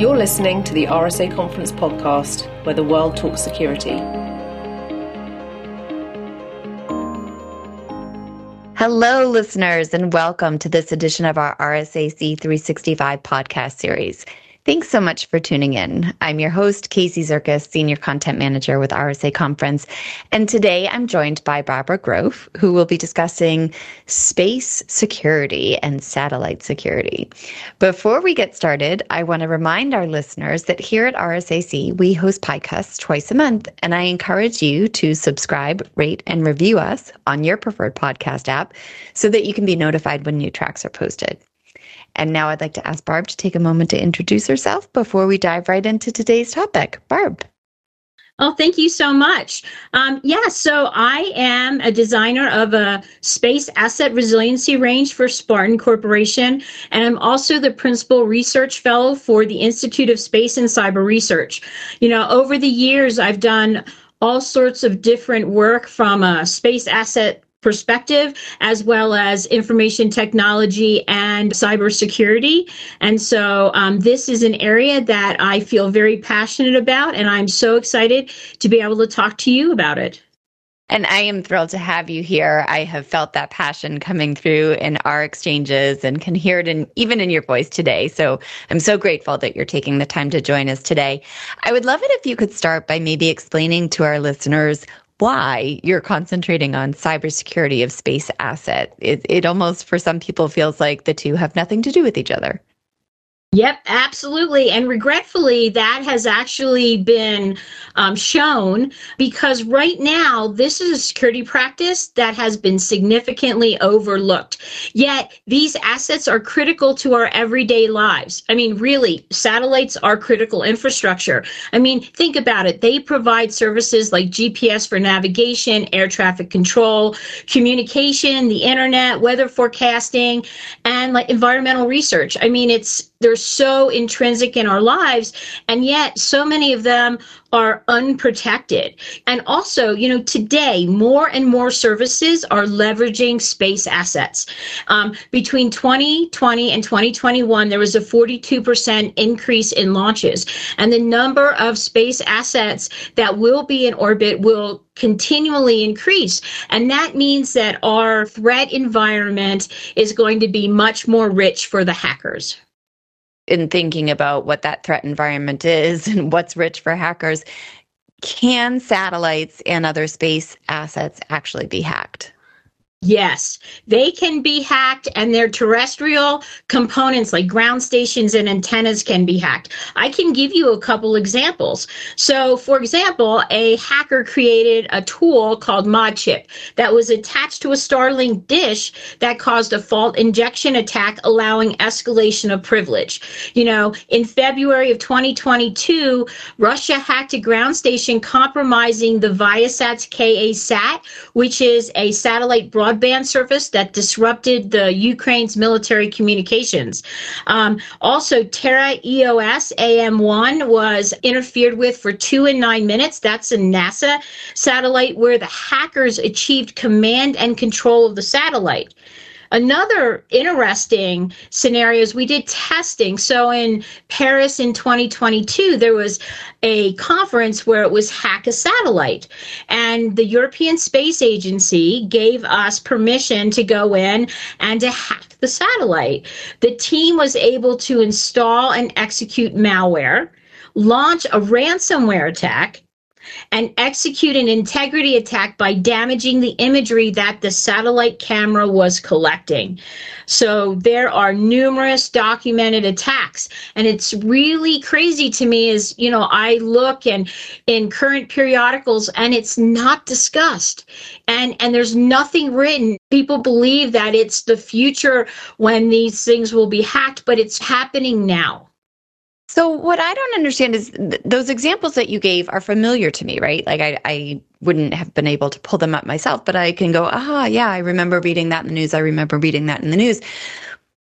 You're listening to the RSA Conference podcast, where the world talks security. Hello, listeners, and welcome to this edition of our RSAC 365 podcast series. Thanks so much for tuning in. I'm your host, Kacy Zurkus, Senior Content Manager with RSA Conference. And today I'm joined by Barbara Grove, who will be discussing space security and satellite security. Before we get started, I want to remind our listeners that here at RSAC, we host podcasts twice a month, and I encourage you to subscribe, rate, and review us on your preferred podcast app so that you can be notified when new tracks are posted. And now I'd like to ask Barb to take a moment to introduce herself before we dive right into today's topic. Barb. Oh, thank you so much. Um, yeah, so I am a designer of a space asset resiliency range for Spartan Corporation, and I'm also the principal research fellow for the Institute of Space and Cyber Research. You know, over the years, I've done all sorts of different work from a space asset perspective, as well as information technology and cybersecurity. And so um, this is an area that I feel very passionate about, and I'm so excited to be able to talk to you about it. And I am thrilled to have you here. I have felt that passion coming through in our exchanges and can hear it in even in your voice today. So I'm so grateful that you're taking the time to join us today. I would love it if you could start by maybe explaining to our listeners why you're concentrating on cybersecurity of space asset. It, it almost, for some people, feels like the two have nothing to do with each other. Yep, absolutely. And regretfully, that has actually been um, shown because right now, this is a security practice that has been significantly overlooked. Yet, these assets are critical to our everyday lives. I mean, really, satellites are critical infrastructure. I mean, think about it. They provide services like GPS for navigation, air traffic control, communication, the internet, weather forecasting, and like environmental research. I mean, it's they're so intrinsic in our lives and yet so many of them are unprotected. And also you know today more and more services are leveraging space assets. Um, between 2020 and 2021 there was a 42% increase in launches. And the number of space assets that will be in orbit will continually increase. And that means that our threat environment is going to be much more rich for the hackers in thinking about what that threat environment is and what's rich for hackers, can satellites and other space assets actually be hacked? Yes, they can be hacked, and their terrestrial components like ground stations and antennas can be hacked. I can give you a couple examples. So, for example, a hacker created a tool called ModChip that was attached to a Starlink dish that caused a fault injection attack, allowing escalation of privilege. You know, in February of 2022, Russia hacked a ground station compromising the Viasat's KA-SAT, which is a satellite broadcast broadband service that disrupted the Ukraine's military communications. Um, also, Terra EOS AM1 was interfered with for two and nine minutes. That's a NASA satellite where the hackers achieved command and control of the satellite. Another interesting scenario is we did testing. So in Paris in 2022, there was a conference where it was hack a satellite. And the European Space Agency gave us permission to go in and to hack the satellite. The team was able to install and execute malware, launch a ransomware attack, and execute an integrity attack by damaging the imagery that the satellite camera was collecting. So there are numerous documented attacks and it's really crazy to me is, you know, I look and in current periodicals and it's not discussed. And and there's nothing written. People believe that it's the future when these things will be hacked, but it's happening now. So what I don't understand is th- those examples that you gave are familiar to me, right? Like I, I wouldn't have been able to pull them up myself, but I can go, ah, yeah, I remember reading that in the news. I remember reading that in the news.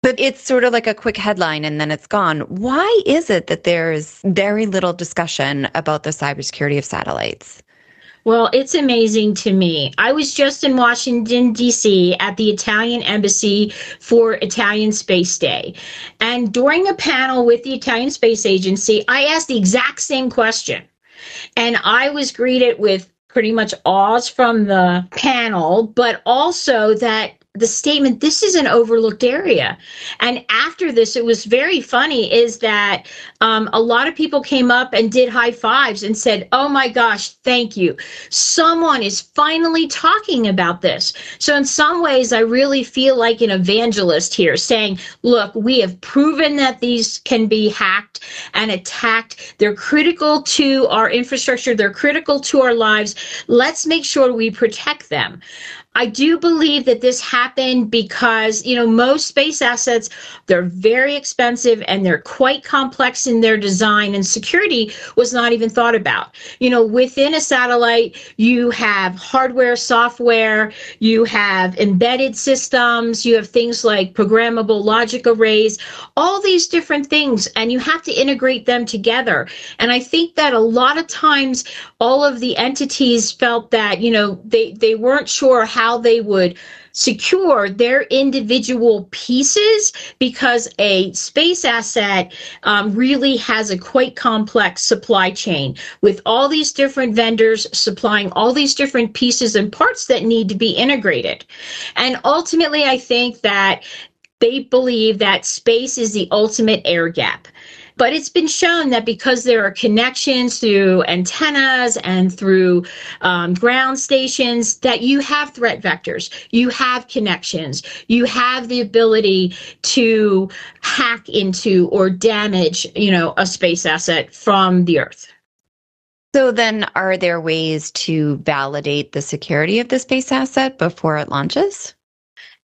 But it's sort of like a quick headline and then it's gone. Why is it that there's very little discussion about the cybersecurity of satellites? Well, it's amazing to me. I was just in Washington, D.C. at the Italian Embassy for Italian Space Day. And during a panel with the Italian Space Agency, I asked the exact same question. And I was greeted with pretty much awes from the panel, but also that the statement this is an overlooked area. And after this it was very funny is that um, a lot of people came up and did high fives and said oh my gosh thank you. Someone is finally talking about this. So in some ways i really feel like an evangelist here saying look we have proven that these can be hacked and attacked. They're critical to our infrastructure. They're critical to our lives. Let's make sure we protect them I do believe that this happened because, you know, most space assets, they're very expensive and they're quite complex in their design and security was not even thought about. You know, within a satellite, you have hardware, software, you have embedded systems, you have things like programmable logic arrays, all these different things, and you have to integrate them together. And I think that a lot of times all of the entities felt that, you know, they, they weren't sure how how they would secure their individual pieces because a space asset um, really has a quite complex supply chain with all these different vendors supplying all these different pieces and parts that need to be integrated. And ultimately, I think that they believe that space is the ultimate air gap. But it's been shown that because there are connections through antennas and through um, ground stations, that you have threat vectors, you have connections, you have the ability to hack into or damage, you know, a space asset from the Earth. So then, are there ways to validate the security of the space asset before it launches?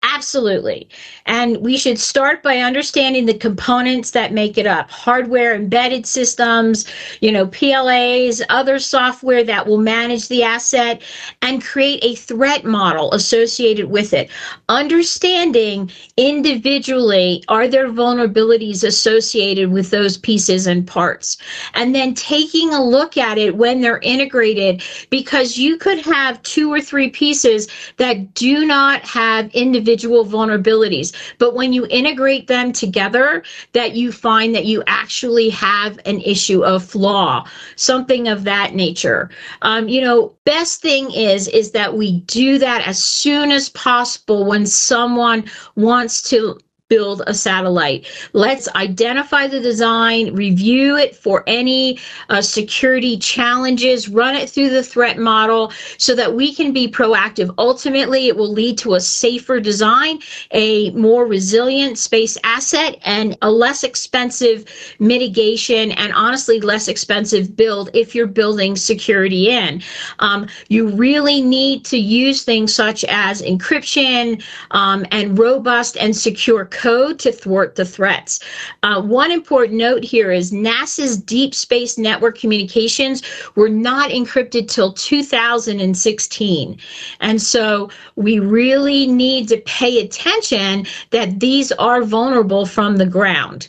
Absolutely. And we should start by understanding the components that make it up hardware, embedded systems, you know, PLAs, other software that will manage the asset and create a threat model associated with it. Understanding individually are there vulnerabilities associated with those pieces and parts. And then taking a look at it when they're integrated because you could have two or three pieces that do not have individual individual vulnerabilities. But when you integrate them together, that you find that you actually have an issue of flaw, something of that nature. Um, you know, best thing is is that we do that as soon as possible when someone wants to build a satellite. Let's identify the design, review it for any uh, security challenges, run it through the threat model so that we can be proactive. Ultimately, it will lead to a safer design, a more resilient space asset, and a less expensive mitigation, and honestly, less expensive build if you're building security in. Um, you really need to use things such as encryption um, and robust and secure code to thwart the threats. Uh, one important note here is NASA's Deep Space Network communications were not encrypted till 2016. And so we really need to pay attention that these are vulnerable from the ground.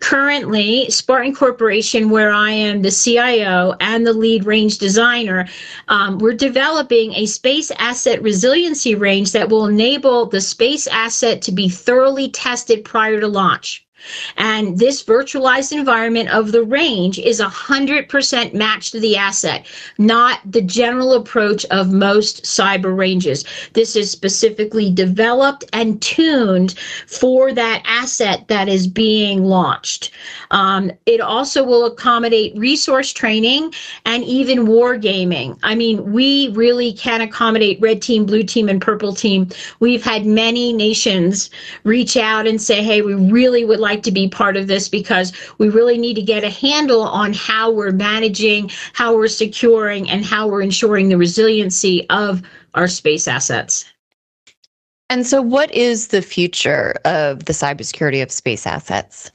Currently, Spartan Corporation, where I am the CIO and the lead range designer, um, we're developing a space asset resiliency range that will enable the space asset to be thoroughly tested tested prior to launch. And this virtualized environment of the range is 100% matched to the asset, not the general approach of most cyber ranges. This is specifically developed and tuned for that asset that is being launched. Um, it also will accommodate resource training and even wargaming. I mean, we really can accommodate red team, blue team, and purple team. We've had many nations reach out and say, hey, we really would like like to be part of this because we really need to get a handle on how we're managing, how we're securing, and how we're ensuring the resiliency of our space assets. And so, what is the future of the cybersecurity of space assets?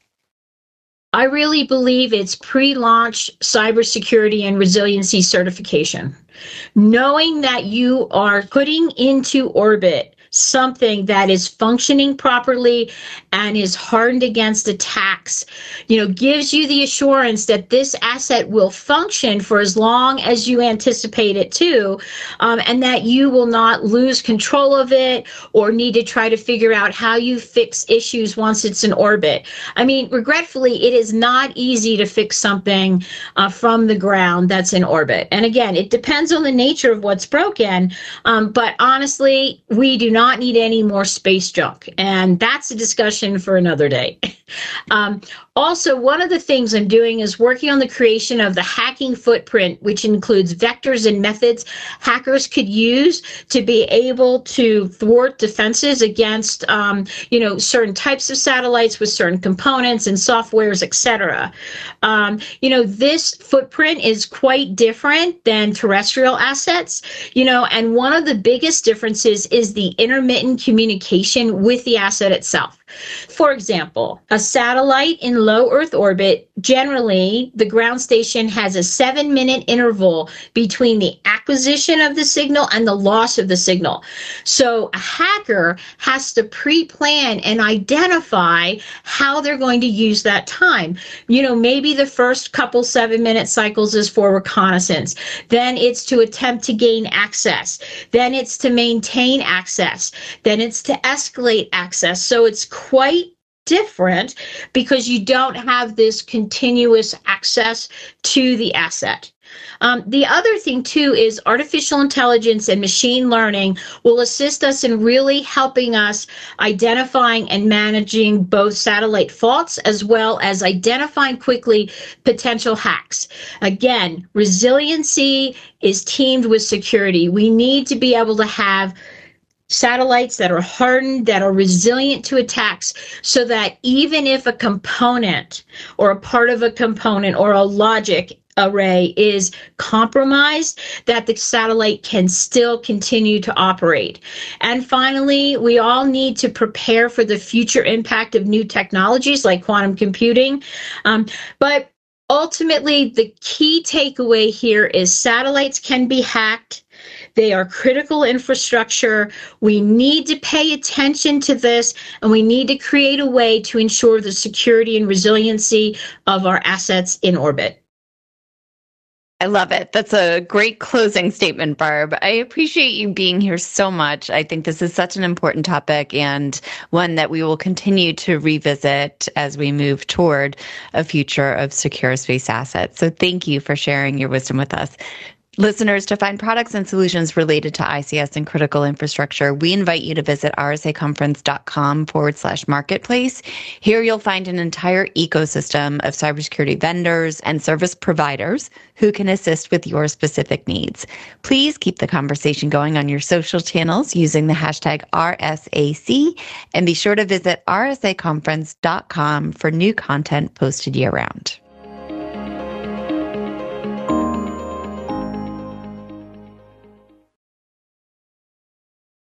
I really believe it's pre launch cybersecurity and resiliency certification. Knowing that you are putting into orbit something that is functioning properly and is hardened against attacks, you know, gives you the assurance that this asset will function for as long as you anticipate it to, um, and that you will not lose control of it or need to try to figure out how you fix issues once it's in orbit. I mean, regretfully, it is not easy to fix something uh, from the ground that's in orbit. And again, it depends on the nature of what's broken. Um, but honestly, we do not need any more space junk. And that's a discussion for another day. um, also, one of the things I'm doing is working on the creation of the hacking footprint, which includes vectors and methods hackers could use to be able to thwart defenses against, um, you know, certain types of satellites with certain components and softwares, etc. Um, you know, this footprint is quite different than terrestrial assets, you know, and one of the biggest differences is the intermittent communication with the asset itself. For example, a satellite in low Earth orbit, generally, the ground station has a seven minute interval between the acquisition of the signal and the loss of the signal. So a hacker has to pre plan and identify how they're going to use that time. You know, maybe the first couple seven minute cycles is for reconnaissance, then it's to attempt to gain access, then it's to maintain access, then it's to escalate access. So it's quite different because you don't have this continuous access to the asset. Um, the other thing, too, is artificial intelligence and machine learning will assist us in really helping us identifying and managing both satellite faults as well as identifying quickly potential hacks. Again, resiliency is teamed with security. We need to be able to have satellites that are hardened, that are resilient to attacks, so that even if a component or a part of a component or a logic array is compromised, that the satellite can still continue to operate. And finally, we all need to prepare for the future impact of new technologies like quantum computing. Um, but ultimately, the key takeaway here is satellites can be hacked they are critical infrastructure. We need to pay attention to this and we need to create a way to ensure the security and resiliency of our assets in orbit. I love it. That's a great closing statement, Barb. I appreciate you being here so much. I think this is such an important topic and one that we will continue to revisit as we move toward a future of secure space assets. So thank you for sharing your wisdom with us. Listeners, to find products and solutions related to ICS and critical infrastructure, we invite you to visit rsaconference.com forward slash marketplace. Here you'll find an entire ecosystem of cybersecurity vendors and service providers who can assist with your specific needs. Please keep the conversation going on your social channels using the hashtag RSAC and be sure to visit rsaconference.com for new content posted year round.